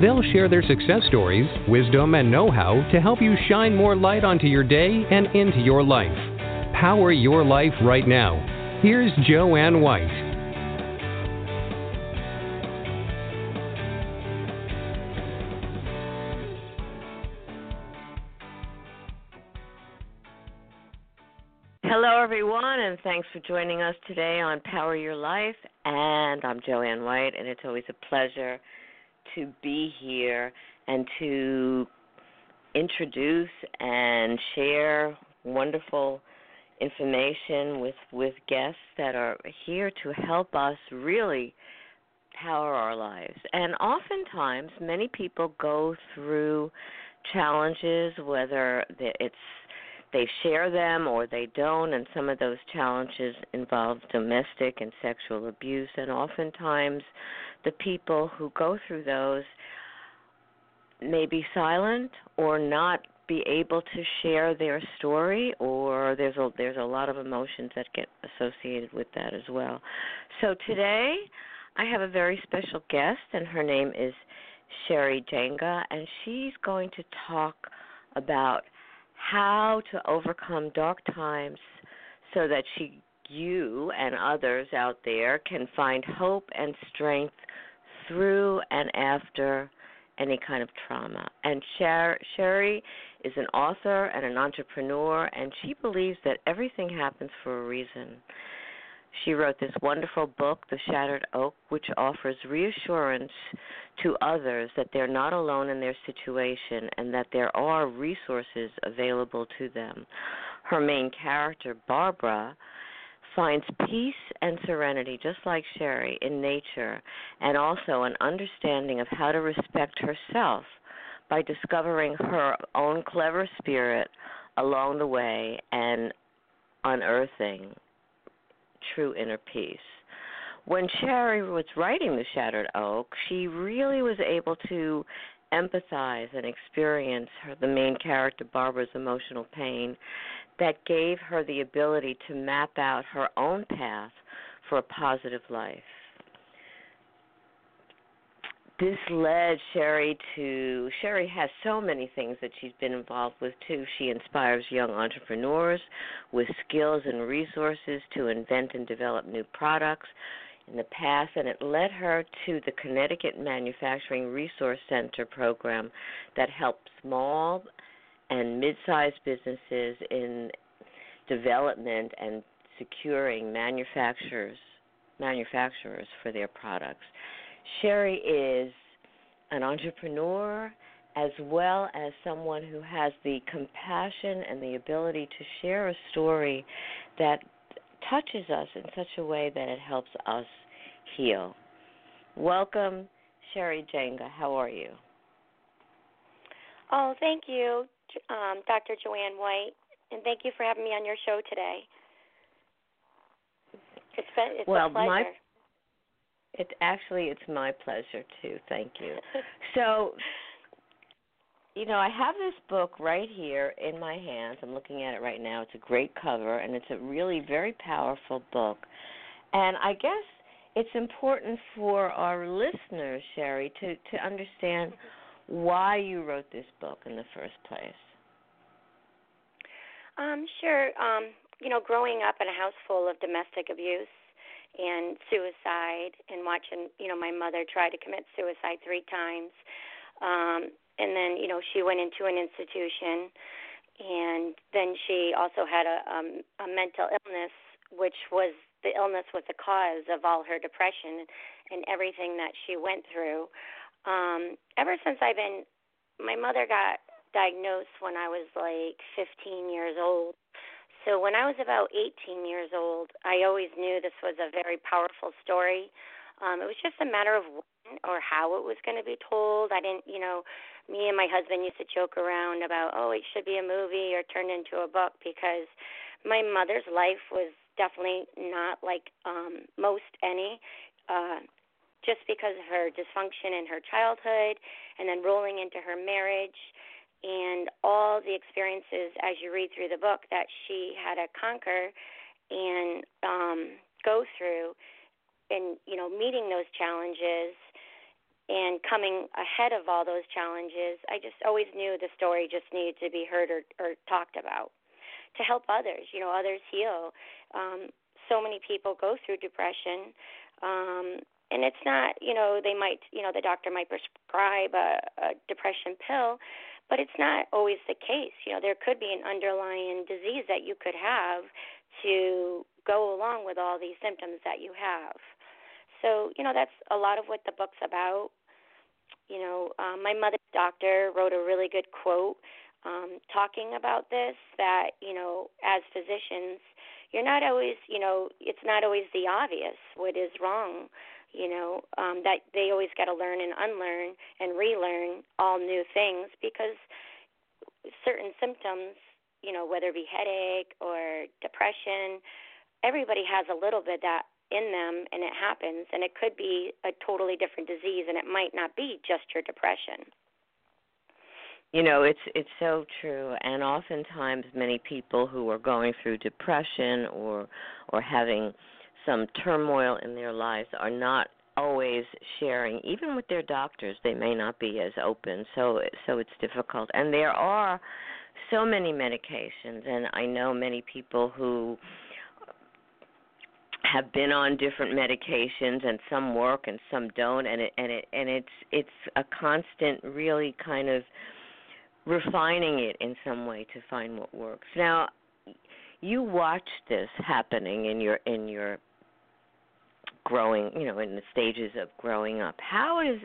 They'll share their success stories, wisdom, and know how to help you shine more light onto your day and into your life. Power your life right now. Here's Joanne White. Hello, everyone, and thanks for joining us today on Power Your Life. And I'm Joanne White, and it's always a pleasure to be here and to introduce and share wonderful information with with guests that are here to help us really power our lives. And oftentimes many people go through challenges whether it's they share them or they don't and some of those challenges involve domestic and sexual abuse and oftentimes the people who go through those may be silent or not be able to share their story or there's a there's a lot of emotions that get associated with that as well. So today I have a very special guest and her name is Sherry Genga and she's going to talk about how to overcome dark times so that she you and others out there can find hope and strength through and after any kind of trauma. And Sher- Sherry is an author and an entrepreneur, and she believes that everything happens for a reason. She wrote this wonderful book, The Shattered Oak, which offers reassurance to others that they're not alone in their situation and that there are resources available to them. Her main character, Barbara, finds peace and serenity, just like Sherry, in nature, and also an understanding of how to respect herself by discovering her own clever spirit along the way and unearthing true inner peace. When Sherry was writing The Shattered Oak, she really was able to empathize and experience her, the main character, Barbara's emotional pain that gave her the ability to map out her own path for a positive life. This led Sherry to Sherry has so many things that she's been involved with too. She inspires young entrepreneurs with skills and resources to invent and develop new products in the past, and it led her to the Connecticut Manufacturing Resource Center program that helps small and mid-sized businesses in development and securing manufacturers manufacturers for their products. Sherry is an entrepreneur as well as someone who has the compassion and the ability to share a story that touches us in such a way that it helps us heal. Welcome, Sherry Genga. How are you? Oh, thank you, um, Dr. Joanne White, and thank you for having me on your show today. It's been it's well, a pleasure. my it actually it's my pleasure too. Thank you. so, you know, I have this book right here in my hands. I'm looking at it right now. It's a great cover and it's a really very powerful book. And I guess it's important for our listeners, Sherry, to to understand why you wrote this book in the first place. Um, sure. Um, you know, growing up in a house full of domestic abuse and suicide, and watching, you know, my mother try to commit suicide three times, um, and then, you know, she went into an institution, and then she also had a um, a mental illness, which was the illness was the cause of all her depression and everything that she went through. Um, ever since I've been, my mother got diagnosed when I was like 15 years old. So when I was about 18 years old, I always knew this was a very powerful story Um, it was just a matter of when or how it was going to be told. I didn't, you know, me and my husband used to joke around about, oh, it should be a movie or turned into a book because my mother's life was definitely not like um most any uh just because of her dysfunction in her childhood and then rolling into her marriage and all the experiences as you read through the book that she had to conquer and um go through and you know meeting those challenges and coming ahead of all those challenges i just always knew the story just needed to be heard or, or talked about to help others you know others heal. Um so many people go through depression um and it's not you know they might you know the doctor might prescribe a, a depression pill but it's not always the case. You know there could be an underlying disease that you could have to go along with all these symptoms that you have. So you know that's a lot of what the book's about. You know um, my mother's doctor wrote a really good quote um, talking about this that you know as physicians you're not always you know it's not always the obvious what is wrong you know um, that they always got to learn and unlearn and relearn all new things because certain symptoms you know whether it be headache or depression everybody has a little bit that in them and it happens and it could be a totally different disease and it might not be just your depression. You know it's it's so true and oftentimes many people who are going through depression or or having some turmoil in their lives are not always sharing. Even with their doctors they may not be as open so so it's difficult. And there are so many medications and I know many people who have been on different medications and some work and some don't and it and it and it's it's a constant really kind of refining it in some way to find what works. Now you watched this happening in your in your growing, you know, in the stages of growing up. How is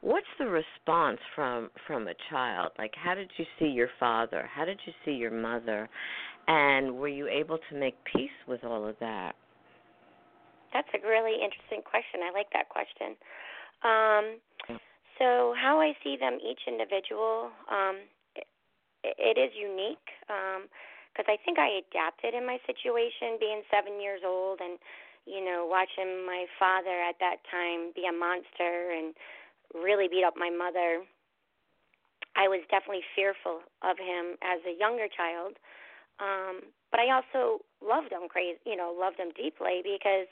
what's the response from from a child? Like how did you see your father? How did you see your mother? And were you able to make peace with all of that? That's a really interesting question. I like that question. Um, so how I see them each individual, um, it, it is unique Um because I think I adapted in my situation, being seven years old and you know, watching my father at that time be a monster and really beat up my mother, I was definitely fearful of him as a younger child. Um, but I also loved him crazy, you know, loved him deeply because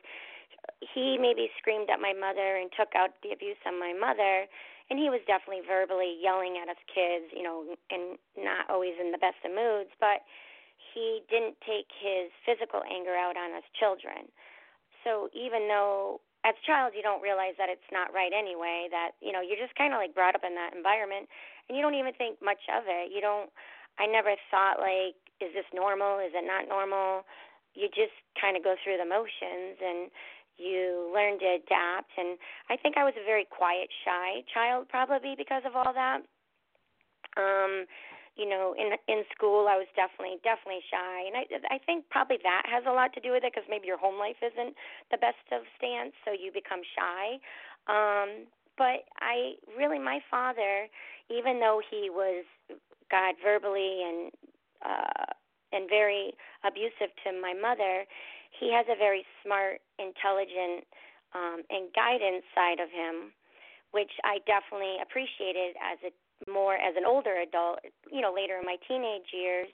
he maybe screamed at my mother and took out the abuse on my mother, and he was definitely verbally yelling at us kids, you know, and not always in the best of moods, but he didn't take his physical anger out on us children so even though as a child you don't realize that it's not right anyway that you know you're just kind of like brought up in that environment and you don't even think much of it. You don't i never thought like is this normal? Is it not normal? You just kind of go through the motions and you learn to adapt and i think i was a very quiet shy child probably because of all that. Um you know, in in school, I was definitely definitely shy, and I I think probably that has a lot to do with it because maybe your home life isn't the best of stance, so you become shy. Um, but I really, my father, even though he was God verbally and uh, and very abusive to my mother, he has a very smart, intelligent, um, and guidance side of him, which I definitely appreciated as a more as an older adult, you know, later in my teenage years,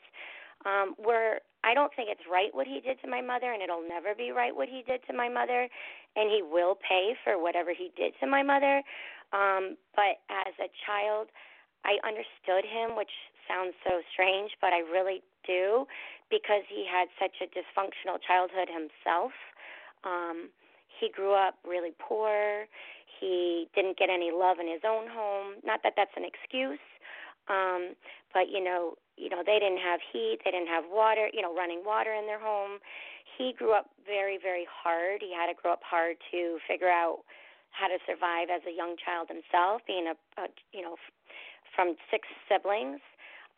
um, where I don't think it's right what he did to my mother, and it'll never be right what he did to my mother, and he will pay for whatever he did to my mother. Um, but as a child, I understood him, which sounds so strange, but I really do, because he had such a dysfunctional childhood himself. Um, he grew up really poor. He didn't get any love in his own home. Not that that's an excuse, um, but you know, you know, they didn't have heat, they didn't have water, you know, running water in their home. He grew up very, very hard. He had to grow up hard to figure out how to survive as a young child himself, being a, a you know, from six siblings.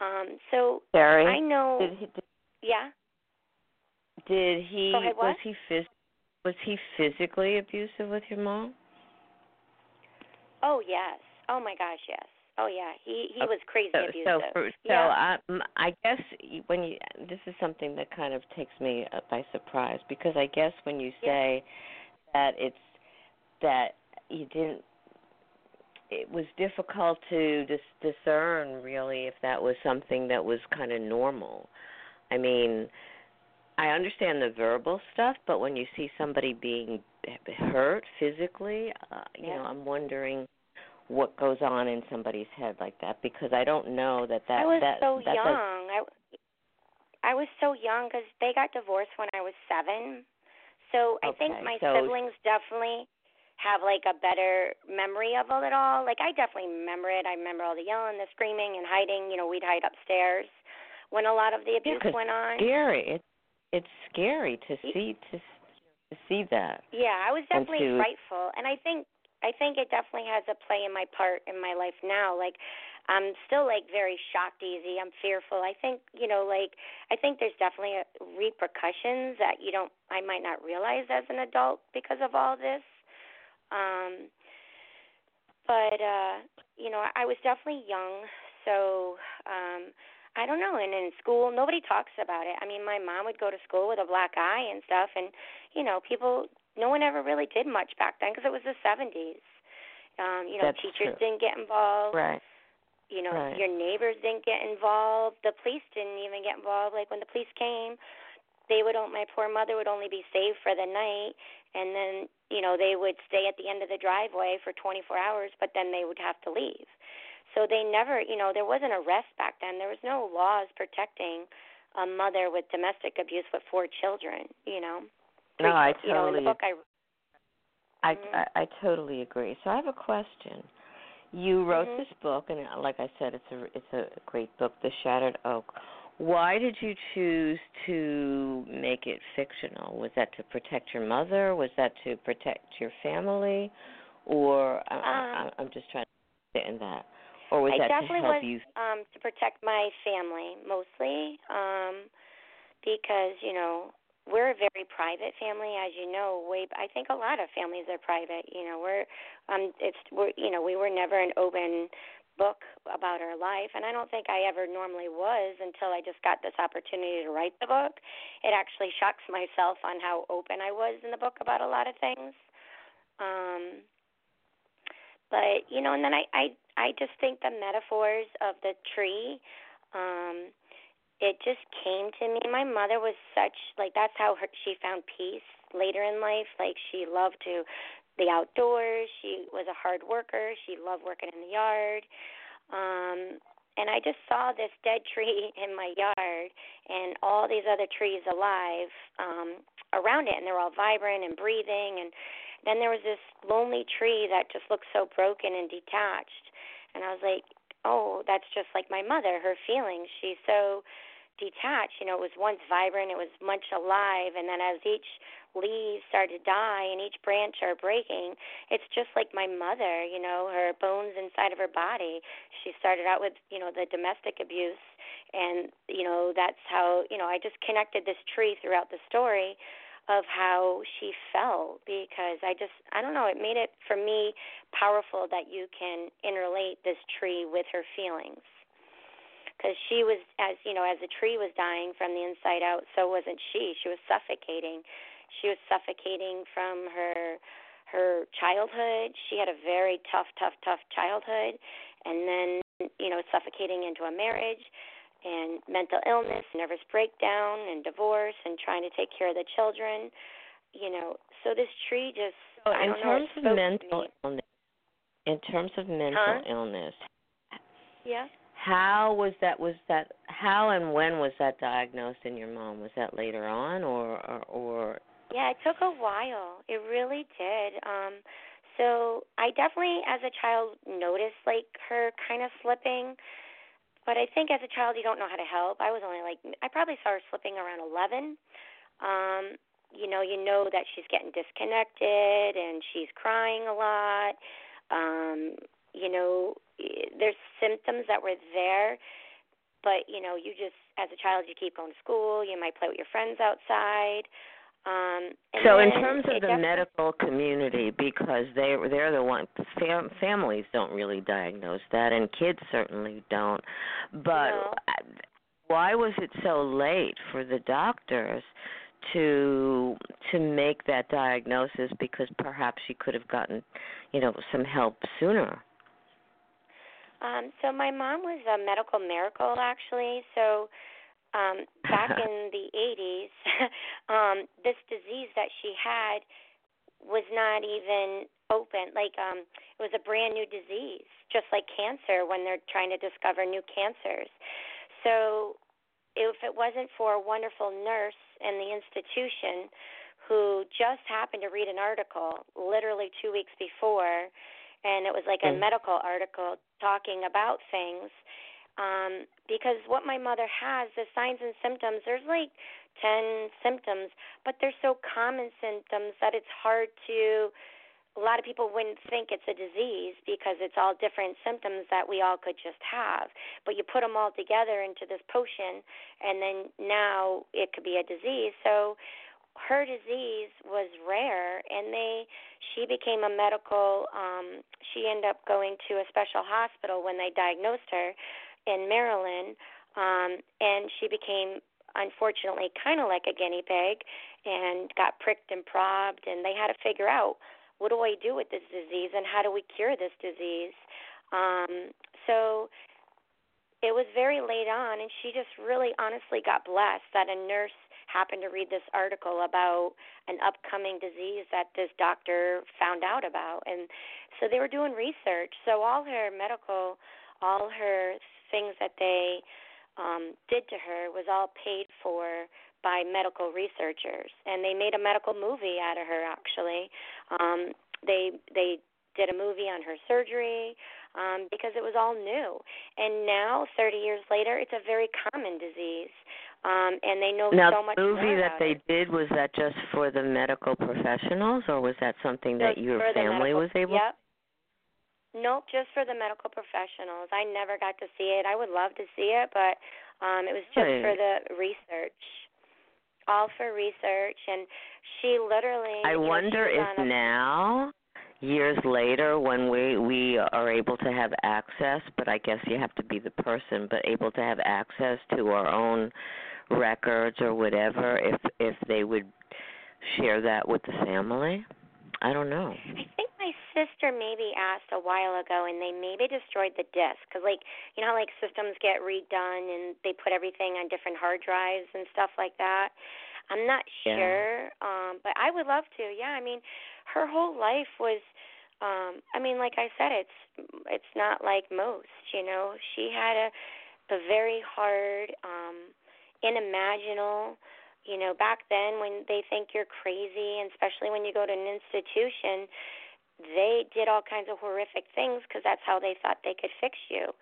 Um, so Barry, I know. Did he, did, yeah. Did he ahead, was he phys- was he physically abusive with your mom? Oh yes. Oh my gosh, yes. Oh yeah. He he was crazy so, abusive. So, for, so yeah. um, I guess when you this is something that kind of takes me by surprise because I guess when you say yeah. that it's that you didn't it was difficult to dis- discern really if that was something that was kind of normal. I mean, I understand the verbal stuff, but when you see somebody being hurt physically, uh, you yeah. know, I'm wondering what goes on in somebody's head like that because I don't know that that I was that, so that, young. I I was so young because they got divorced when I was seven. So I think my so- siblings definitely have like a better memory of it all. Like I definitely remember it. I remember all the yelling, the screaming, and hiding. You know, we'd hide upstairs when a lot of the abuse 'cause went on. scary. It's it's scary to see to to see that. Yeah, I was And definitely to- frightful, and I think I think it definitely has a play in my part in my life now. Like I'm still like very shocked easy. I'm fearful. I think you know, like I think there's definitely a, repercussions that you don't, I might not realize as an adult because of all this. Um, but uh, you know, I was definitely young, so um, I don't know. And in school, nobody talks about it. I mean, my mom would go to school with a black eye and stuff, and you know, people, no one ever really did much back then because it was the 70s. Um, you know, That's teachers true. didn't get involved. Right. You know, Right. your neighbors didn't get involved. The police didn't even get involved. Like when the police came, they would. My poor mother would only be saved for the night, and then you know they would stay at the end of the driveway for 24 hours, but then they would have to leave. So they never, you know, there wasn't arrest back then. There was no laws protecting a mother with domestic abuse with four children. You know. No, I you know, in the totally book I I, Mhm. I I totally agree. So I have a question. You wrote Mhm. this book, and uh, like I said, it's a it's a great book, The Shattered Oak. Why did you choose to make it fictional? Was that to protect your mother? Was that to protect your family? Or I, I, Um, I'm just trying to in that. Or was I that to definitely help was you? um to protect my family mostly um because you know we're a very private family as you know way I think a lot of families are private you know we're um it's we're you know we were never an open book about our life and I don't think I ever normally was until I just got this opportunity to write the book. It actually shocks myself on how open I was in the book about a lot of things. Um but you know and then I I I just think the metaphors of the tree um it just came to me. My mother was such like that's how her, she found peace later in life. Like she loved to the outdoors. She was a hard worker. She loved working in the yard. Um and I just saw this dead tree in my yard and all these other trees alive um around it and they're all vibrant and breathing. And then there was this lonely tree that just looked so broken and detached. And I was like, "Oh, that's just like my mother, her feelings. She's so detached, you know, it was once vibrant, it was much alive, and then as each leaves started to die and each branch are breaking, it's just like my mother, you know, her bones inside of her body. She started out with, you know, the domestic abuse and, you know, that's how, you know, I just connected this tree throughout the story of how she felt because I just I don't know, it made it for me powerful that you can interrelate this tree with her feelings. Because she was as you know as the tree was dying from the inside out so wasn't she. She was suffocating. She was suffocating from her her childhood. She had a very tough tough tough childhood and then you know suffocating into a marriage and mental illness nervous breakdown and divorce and trying to take care of the children you know so this tree just So in don't know, terms of mental illness, in terms of mental Huh? illness, yeah how was that? Was that how and when was that diagnosed in your mom? Was that later on, or or, or Yeah, it took a while. It really did. Um so I definitely as a child noticed like her kind of slipping, but I think as a child you don't know how to help. I was only like I probably saw her slipping around 11. Um you know, you know that she's getting disconnected and she's crying a lot. Um you know, there's symptoms that were there, but you know, you just as a child you keep going to school, you might play with your friends outside Um, so, in terms of the medical community, because they they're the one fam, families don't really diagnose that, and kids certainly don't. But no. why was it so late for the doctors to to make that diagnosis? Because perhaps she could have gotten, you know, some help sooner. Um, so my mom was a medical miracle, actually. So um, back in the 80s, um, this disease that she had was not even open. Like um, it was a brand new disease, just like cancer when they're trying to discover new cancers. So if it wasn't for a wonderful nurse in the institution who just happened to read an article literally two weeks before, and it was like a mm. medical article talking about things um, because what my mother has, the signs and symptoms, there's like 10 symptoms, but they're so common symptoms that it's hard to. A lot of people wouldn't think it's a disease because it's all different symptoms that we all could just have. But you put them all together into this potion, and then now it could be a disease. So her disease was rare and they she became a medical um she ended up going to a special hospital when they diagnosed her in Maryland, um, and she became unfortunately kind of like a guinea pig and got pricked and probed and they had to figure out what do I do with this disease and how do we cure this disease? Um so it was very late on and she just really honestly got blessed that a nurse happened to read this article about an upcoming disease that this doctor found out about and so they were doing research. So all her medical all her things that they um, did to her was all paid for by medical researchers, and they made a medical movie out of her. Actually, um, they they did a movie on her surgery um, because it was all new. And now, 30 years later, it's a very common disease, um, and they know now, so much. Now, the movie that they it. did was that just for the medical professionals, or was that something that your family medical, was able? Yep. Nope, just for the medical professionals. I never got to see it. I would love to see it, but um it was just right. for the research. All for research and she literally I wonder if a, now years later when we we are able to have access, but I guess you have to be the person, but able to have access to our own records or whatever if if they would share that with the family. I don't know. I think sister maybe asked a while ago, and they maybe destroyed the disk because, like, you know, how, like systems get redone and they put everything on different hard drives and stuff like that. I'm not sure, yeah. um, but I would love to. Yeah, I mean, her whole life was. Um, I mean, like I said, it's it's not like most. You know, she had a a very hard, um, inimaginable you know, back then when they think you're crazy, and especially when you go to an institution, they did all kinds of horrific things because that's how they thought they could fix you.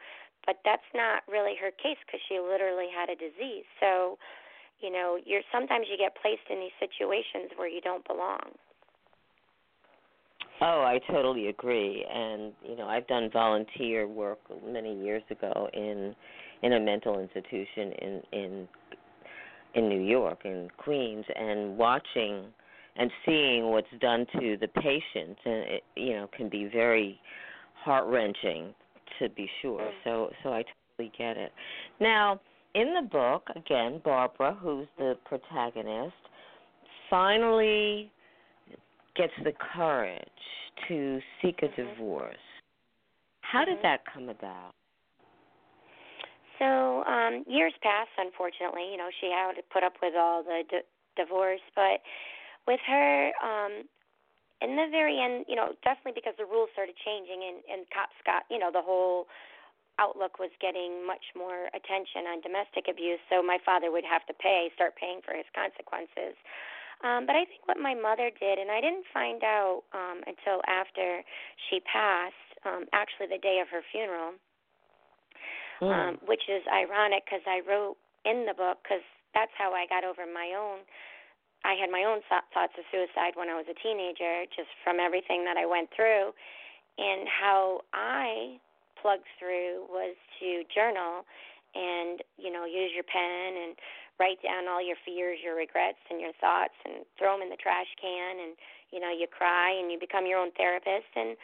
But that's not really her case because she literally had a disease. So, you know, you're sometimes you get placed in these situations where you don't belong. Oh, I totally agree. And you know, I've done volunteer work many years ago in in a mental institution in in in New York in Queens and watching and seeing what's done to the patient and it you know can be very heart wrenching to be sure mm. so so i totally get it now in the book again barbara who's the protagonist finally gets the courage to seek a mm-hmm. divorce how did mm-hmm. that come about so um years passed unfortunately you know she had to put up with all the d- divorce but with her, um, in the very end, you know, definitely because the rules started changing and, and cops got, you know, the whole outlook was getting much more attention on domestic abuse, so my father would have to pay, start paying for his consequences. Um, but I think what my mother did, and I didn't find out um, until after she passed, um, actually the day of her funeral, mm. um, which is ironic because I wrote in the book because that's how I got over my own I had my own thoughts of suicide when I was a teenager, just from everything that I went through. And how I plugged through was to journal and, you know, use your pen and write down all your fears, your regrets, and your thoughts, and throw them in the trash can. And you know, you cry and you become your own therapist. And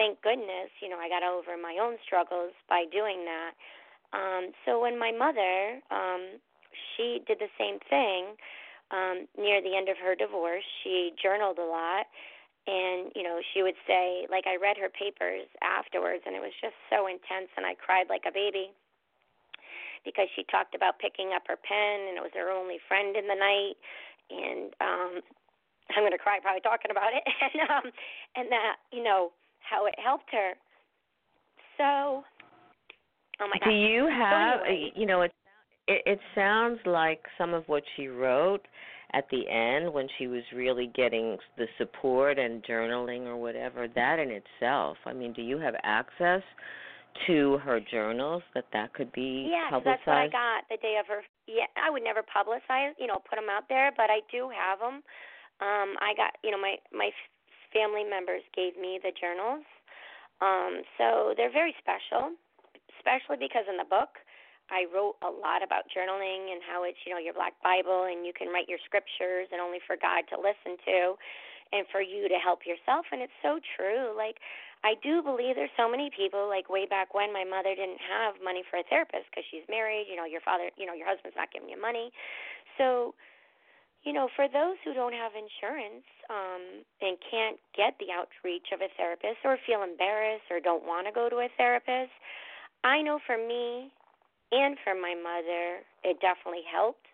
thank goodness, you know, I got over my own struggles by doing that. Um, so when my mother, um, she did the same thing um, near the end of her divorce. She journaled a lot, and you know, she would say, like, I read her papers afterwards, and it was just so intense, and I cried like a baby because she talked about picking up her pen, and it was her only friend in the night, and um, I'm going to cry probably talking about it, and um, and that you know how it helped her. So Oh my Do you have, so anyway, you know, it, it it sounds like some of what she wrote at the end when she was really getting the support and journaling or whatever. That in itself, I mean, do you have access to her journals that that could be yeah, publicized? that's what I got the day of her. Yeah, I would never publicize, you know, put them out there, but I do have them. Um, I got, you know, my my family members gave me the journals, um, so they're very special especially because in the book I wrote a lot about journaling and how it's, you know, your black Bible and you can write your scriptures and only for God to listen to and for you to help yourself and it's so true. Like I do believe there's so many people like way back when my mother didn't have money for a therapist because she's married, you know, your father, you know, your husband's not giving you money. So you know, for those who don't have insurance um, and can't get the outreach of a therapist or feel embarrassed or don't want to go to a therapist, I know for me and for my mother, it definitely helped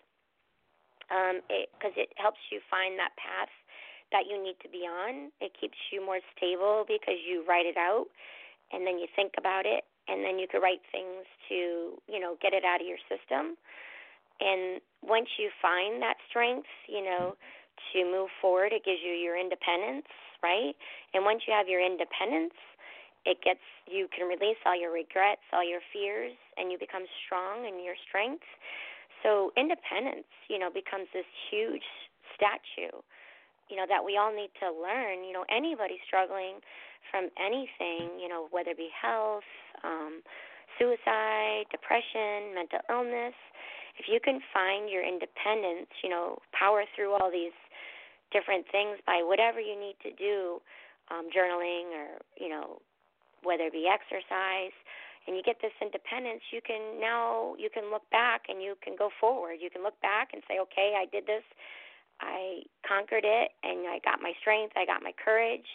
because um, it, it helps you find that path that you need to be on. It keeps you more stable because you write it out and then you think about it and then you can write things to, you know, get it out of your system. And once you find that strength, you know, to move forward, it gives you your independence, right? And once you have your independence, it gets you can release all your regrets, all your fears, and you become strong in your strength. So independence, you know, becomes this huge statue, you know, that we all need to learn. You know, anybody struggling from anything, you know, whether it be health, um, suicide, depression, mental illness, if you can find your independence, you know, power through all these different things by whatever you need to do, um, journaling or, you know, whether it be exercise and you get this independence you can now you can look back and you can go forward. You can look back and say okay i did this. I conquered it and i got my strength i got my courage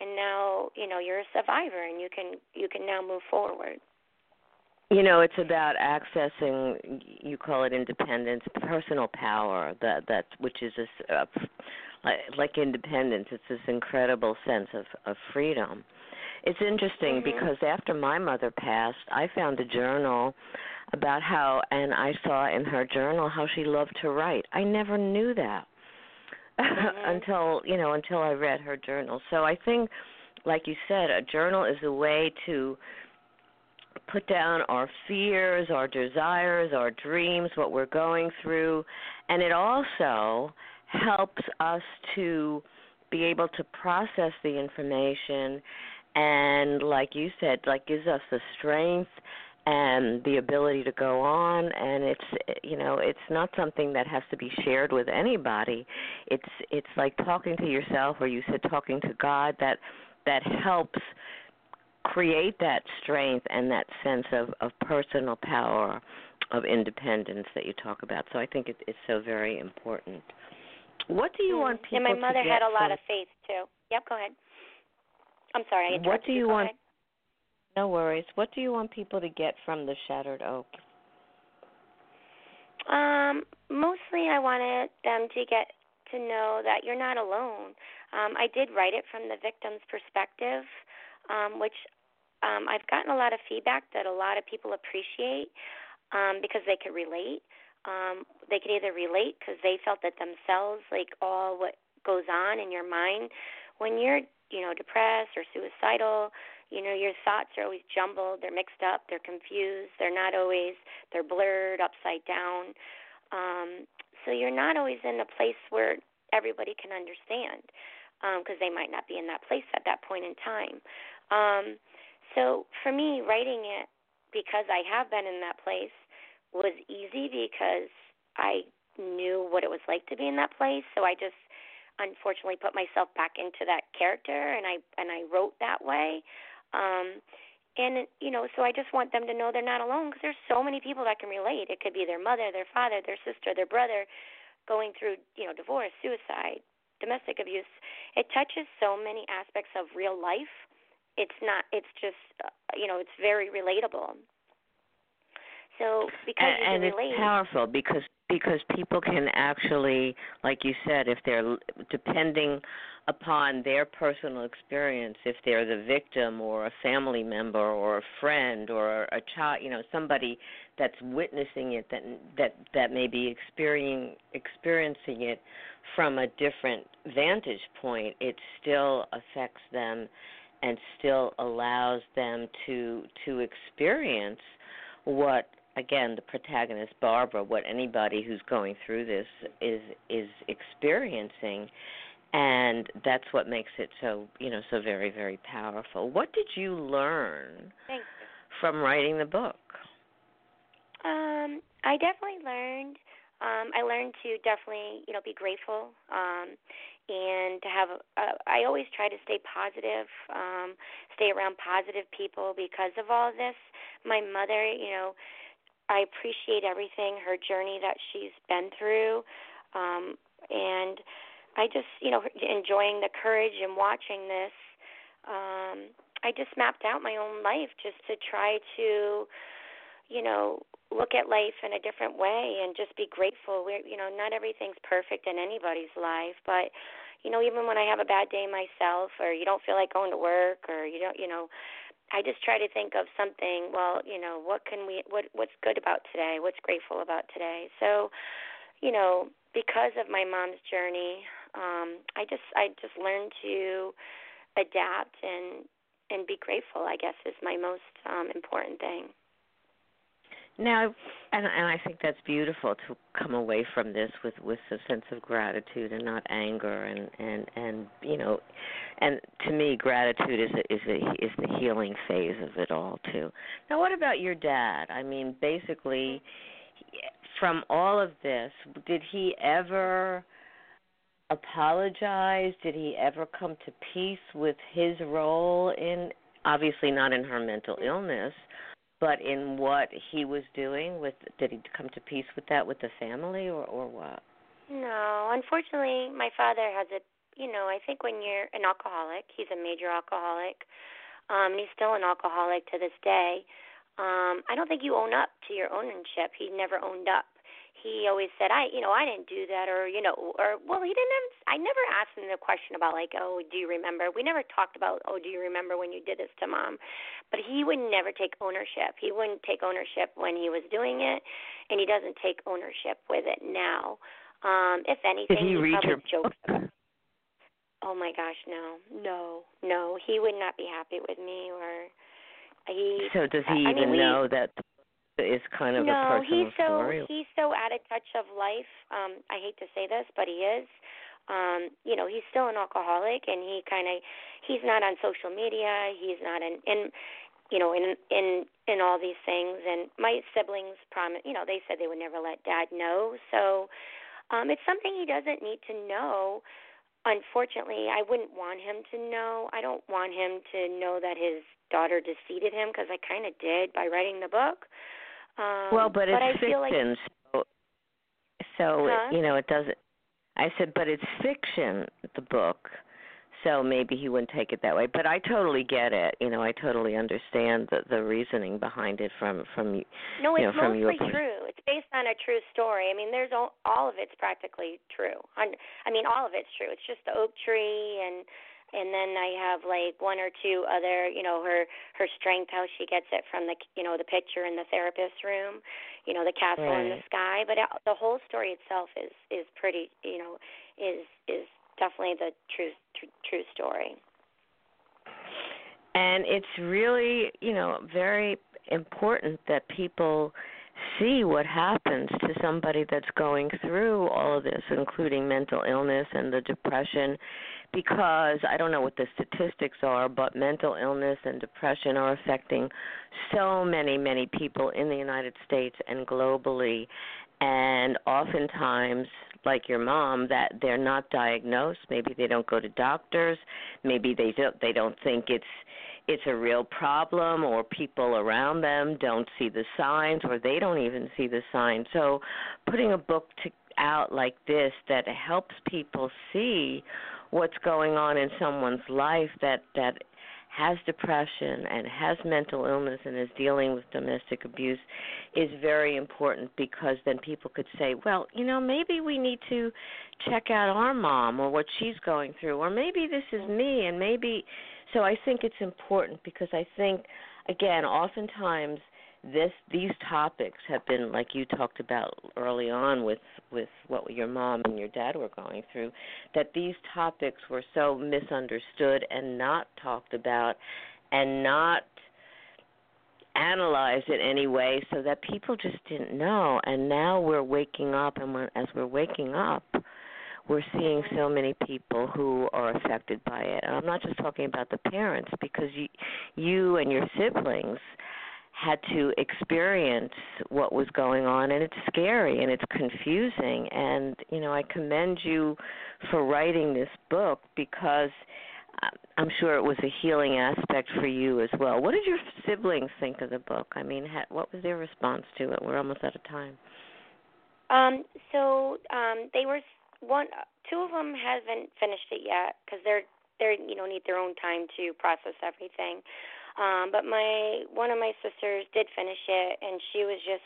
and now you know you're a survivor and you can you can now move forward. You know it's about accessing you call it independence personal power that that which is this uh, like, like independence it's this incredible sense of of freedom it's interesting mm-hmm. because after my mother passed, I found a journal about how, and I saw in her journal how she loved to write. I never knew that mm-hmm. until you know until I read her journal. So I think, like you said, a journal is a way to put down our fears, our desires, our dreams, what we're going through, and it also helps us to be able to process the information and like you said like gives us the strength and the ability to go on and it's you know it's not something that has to be shared with anybody. It's it's like talking to yourself or you said talking to god that that helps create that strength and that sense of of personal power of independence that you talk about. So i think it, it's so very important. What do you mm. want people and my mother had a lot from, of faith too. Yep go ahead I'm sorry. I what do you, you want? Ahead. No worries. What do you want people to get from the Shattered Oak? Um, mostly I wanted them to get to know that you're not alone. Um, I did write it from the victim's perspective, um, which um, I've gotten a lot of feedback that a lot of people appreciate um, because they could relate. Um, they could either relate because they felt that themselves, like all what goes on in your mind when you're you know, depressed or suicidal, you know, your thoughts are always jumbled, they're mixed up, they're confused, they're not always they're blurred upside down. Um so you're not always in a place where everybody can understand because um, they might not be in that place at that point in time. Um, so for me, writing it because I have been in that place was easy because I knew what it was like to be in that place, so I just unfortunately put myself back into that character and I and I wrote that way. Um and you know, so I just want them to know they're not alone because there's so many people that can relate. It could be their mother, their father, their sister, their brother going through, you know, divorce, suicide, domestic abuse. It touches so many aspects of real life. It's not it's just you know, it's very relatable. So because and, you and relate, it's powerful because because people can actually, like you said, if they're depending upon their personal experience, if they're the victim or a family member or a friend or a child, you know, somebody that's witnessing it that that that may be experiencing experiencing it from a different vantage point, it still affects them and still allows them to to experience what again the protagonist Barbara what anybody who's going through this is is experiencing and that's what makes it so you know so very very powerful. What did you learn you. from writing the book? Um I definitely learned um I learned to definitely you know be grateful um and to have uh, I always try to stay positive um stay around positive people because of all this. My mother you know I appreciate everything, her journey that she's been through, um, and I just, you know, enjoying the courage and watching this. Um, I just mapped out my own life just to try to, you know, look at life in a different way and just be grateful. We're, you know, not everything's perfect in anybody's life, but you know, even when I have a bad day myself, or you don't feel like going to work, or you don't, you know, I just try to think of something. Well, you know, what can we? What what's good about today? What's grateful about today? So, you know, because of my mom's journey, um, I just I just learned to adapt and and be grateful. I guess is my most um, important thing. Now, and and I think that's beautiful to come away from this with with a sense of gratitude and not anger and and and you know, and to me, gratitude is a, is a, is the healing phase of it all too. Now, what about your dad? I mean, basically, from all of this, did he ever? apologize? Did he ever come to peace with his role in obviously not in her mental illness, but in what he was doing with did he come to peace with that with the family or or what? No unfortunately my father has a you know i think when you're an alcoholic he's a major alcoholic um and he's still an alcoholic to this day. Um i don't think you own up to your ownership. He never owned up he always said i you know i didn't do that or you know or well he didn't have, i never asked him the question about like oh do you remember? We never talked about oh do you remember when you did this to mom? But he would never take ownership. He wouldn't take ownership when he was doing it and he doesn't take ownership with it now. Um if anything did he, he read probably your jokes about oh my gosh no. No. No. He would not be happy with me or he so does he I even mean, we, know that is kind of no, a personal he's so story. he's so out of touch of life. Um, I hate to say this, but he is. Um, you know, he's still an alcoholic, and he kind of he's not on social media. He's not in in you know in in in all these things. And my siblings promise, you know, they said they would never let Dad know. So um, it's something he doesn't need to know. Unfortunately, I wouldn't want him to know. I don't want him to know that his daughter defeated him because I kind of did by writing the book. Um, well, but it's I fiction, like, so so huh? you know it doesn't. I said, but it's fiction, the book. So maybe he wouldn't take it that way, but I totally get it. You know, I totally understand the the reasoning behind it from from no, it's you know, from mostly your true. It's based on a true story. I mean, there's all, all of it's practically true. I mean, all of it's true. It's just the oak tree and and then I have like one or two other, you know, her her strength, how she gets it from the, you know, the picture in the therapist room, you know, the castle right. in the sky. But it, the whole story itself is is pretty, you know, is is definitely the true true, true story. And it's really, you know, very important that people see what happens to somebody that's going through all of this, including mental illness and the depression, because I don't know what the statistics are, but mental illness and depression are affecting so many, many people in the United States and globally. and oftentimes like your mom that they're not diagnosed maybe they don't go to doctors maybe they don't they don't think it's it's a real problem or people around them don't see the signs or they don't even see the signs so putting a book to, out like this that helps people see what's going on in someone's life that that has depression and has mental illness and is dealing with domestic abuse is very important because then people could say, well, you know, maybe we need to check out our mom or what she's going through, or maybe this is me, and maybe. So I think it's important because I think, again, oftentimes this these topics have been like you talked about early on with with what your mom and your dad were going through that these topics were so misunderstood and not talked about and not analyzed in any way so that people just didn't know. And now we're waking up and as we're waking up we're seeing so many people who are affected by it and i'm not just talking about the parents because you you and your siblings had to experience what was going on and it's scary and it's confusing and you know I commend you for writing this book because uh, I'm sure it was a healing aspect for you as well. What did your siblings think of the book? I mean, what was their response to it? We're almost out of time. Um so um they were one two of them haven't finished it yet cuz they're they're you know need their own time to process everything. Um, but my one of my sisters did finish it, and she was just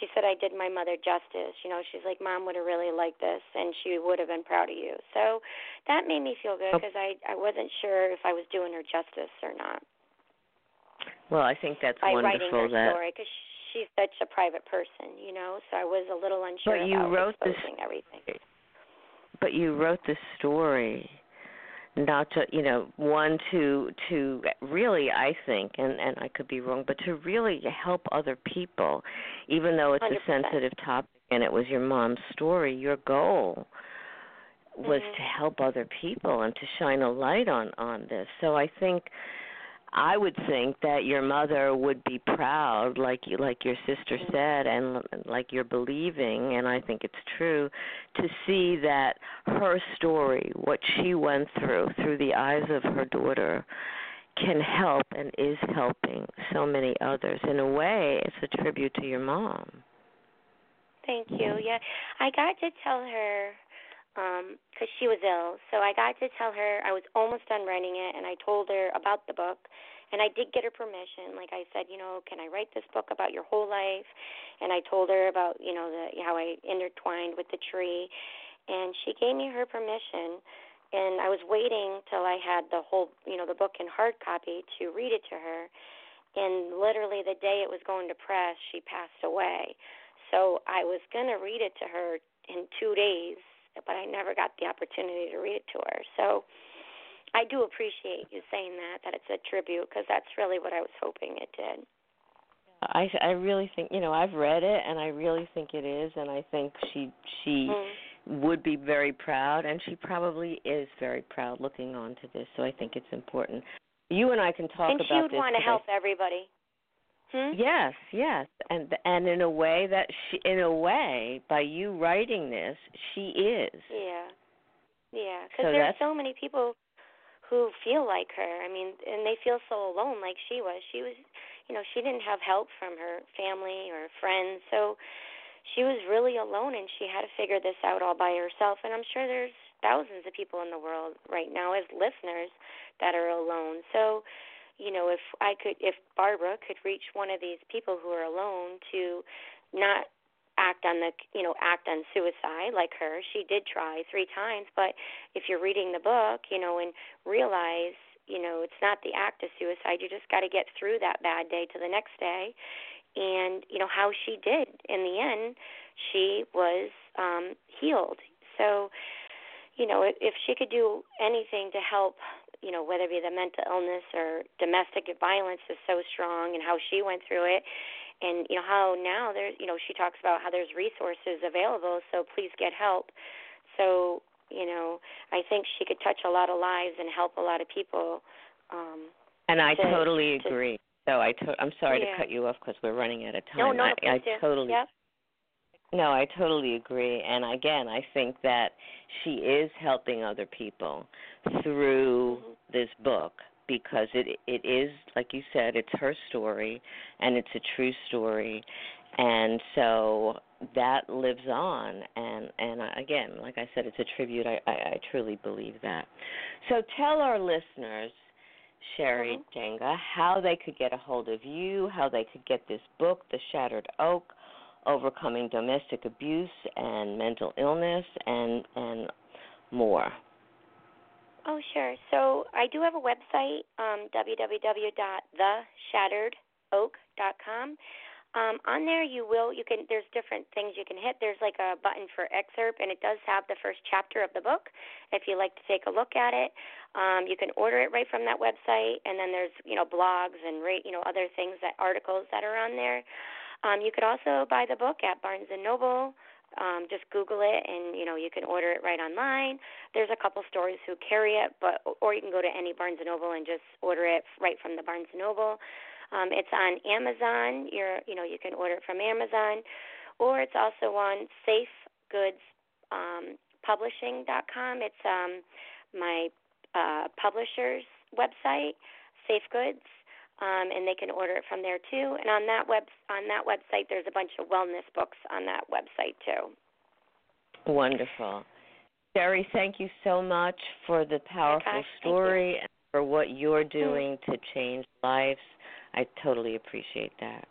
she said I did my mother justice. You know, she's like, Mom would have really liked this, and she would have been proud of you. So that made me feel good because I I wasn't sure if I was doing her justice or not. Well, I think that's by wonderful. writing her that story because she's such a private person, you know. So I was a little unsure but you about wrote this, everything. But you wrote the story not to you know one to to really i think and and i could be wrong but to really help other people even though it's 100%. a sensitive topic and it was your mom's story your goal was mm-hmm. to help other people and to shine a light on on this so i think I would think that your mother would be proud, like you, like your sister mm. said, and like you're believing, and I think it's true, to see that her story, what she went through, through the eyes of her daughter, can help and is helping so many others. In a way, it's a tribute to your mom. Thank you. Yeah, I got to tell her um because she was ill. So I got to tell her I was almost done writing it, and I told her about the book, and I did get her permission. Like I said, you know, can I write this book about your whole life? And I told her about you know the how I intertwined with the tree, and she gave me her permission. And I was waiting till I had the whole you know the book in hard copy to read it to her. And literally the day it was going to press, she passed away. So I was going to read it to her in two days but I never got the opportunity to read it to her. So I do appreciate you saying that that it's a tribute because that's really what I was hoping it did. I I really think you know I've read it and I really think it is and I think she she mm. would be very proud and she probably is very proud looking on to this so I think it's important. You and I can talk and about she would want to help everybody. Hmm? Yes, yes, and and in a way that she, in a way, by you writing this, she is. Yeah, yeah, because so there are so many people who feel like her. I mean, and they feel so alone, like she was. She was, you know, she didn't have help from her family or friends, so she was really alone, and she had to figure this out all by herself. And I'm sure there's thousands of people in the world right now as listeners that are alone. So you know, if I could, if Barbara could reach one of these people who are alone to not act on the, you know, act on suicide like her. She did try three times, but if you're reading the book, you know, and realize, you know, it's not the act of suicide. You just got to get through that bad day to the next day. And, you know, how she did. In the end, she was um healed. So, you know, if, if she could do anything to help you know, whether it be the mental illness or domestic violence is so strong and how she went through it. And you know how now there's you know she talks about how there's resources available so please get help. So you know i think she could touch a lot of lives and help a lot of people um and i to, totally to, agree. So i to- i'm sorry yeah. to cut you off because we're running out of time. no no i, I totally yep. No, I totally agree. And again, I think that she is helping other people through mm-hmm. this book because it it is like you said, it's her story and it's a true story. And so that lives on and and again, like I said, it's a tribute. I I, I truly believe that. So tell our listeners Sherry mm-hmm. Genga, how they could get a hold of you, how they could get this book, The Shattered Oak, Overcoming Domestic Abuse and Mental Illness, and and more. Oh, sure. So I do have a website, um, www.theshatteredoak.com. Um, on there, you will you can there's different things you can hit. There's like a button for excerpt, and it does have the first chapter of the book. If you like to take a look at it, um, you can order it right from that website. And then there's you know blogs and you know other things that articles that are on there. Um, you could also buy the book at Barnes and Noble. Um, just Google it, and you know you can order it right online. There's a couple stores who carry it, but or you can go to any Barnes and Noble and just order it right from the Barnes and Noble. Um, it's on Amazon. You're, you know, you can order it from Amazon, or it's also on SafeGoodsPublishing.com. Um, it's um, my uh, publisher's website, Safe Goods, um, and they can order it from there too. And on that web on that website, there's a bunch of wellness books on that website too. Wonderful. Sherry, thank you so much for the powerful okay, story and for what you're doing mm-hmm. to change lives. I totally appreciate that.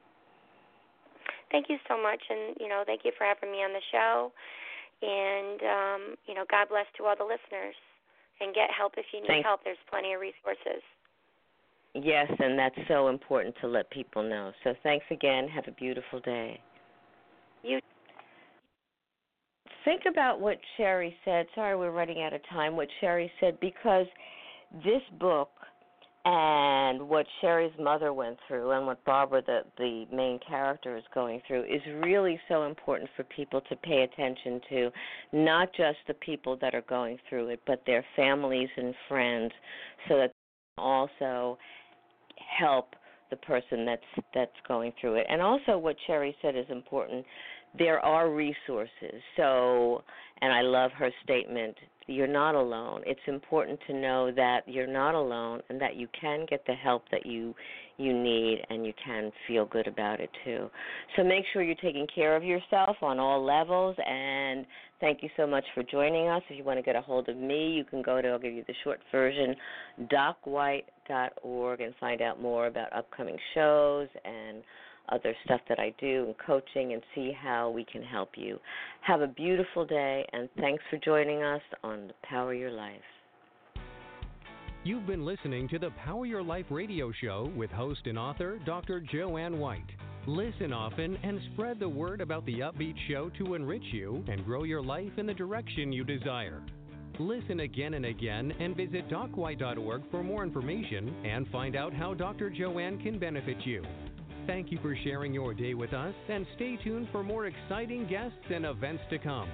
Thank you so much, and you know, thank you for having me on the show. And um, you know, God bless to all the listeners. And get help if you need Thanks. help. There's plenty of resources. Yes, and that's so important to let people know. So thanks again. Have a beautiful day. You think about what Sherry said. Sorry, we're running out of time. What Sherry said because this book and what Sherry's mother went through and what Barbara the the main character is going through is really so important for people to pay attention to not just the people that are going through it but their families and friends so that also help the person that's that's going through it. And also what Sherry said is important there are resources so and I love her statement you're not alone. It's important to know that you're not alone and that you can get the help that you you need and you can feel good about it too. So make sure you're taking care of yourself on all levels and thank you so much for joining us. If you want to get a hold of me, you can go to I'll give you the short version docwhite.org and find out more about upcoming shows and other stuff that I do and coaching and see how we can help you. Have a beautiful day and thanks for joining us on the Power Your Life. You've been listening to the Power Your Life radio show with host and author Dr. Joanne White. Listen often and spread the word about the upbeat show to enrich you and grow your life in the direction you desire. Listen again and again and visit docwhite.org for more information and find out how Dr. Joanne can benefit you. Thank you for sharing your day with us and stay tuned for more exciting guests and events to come.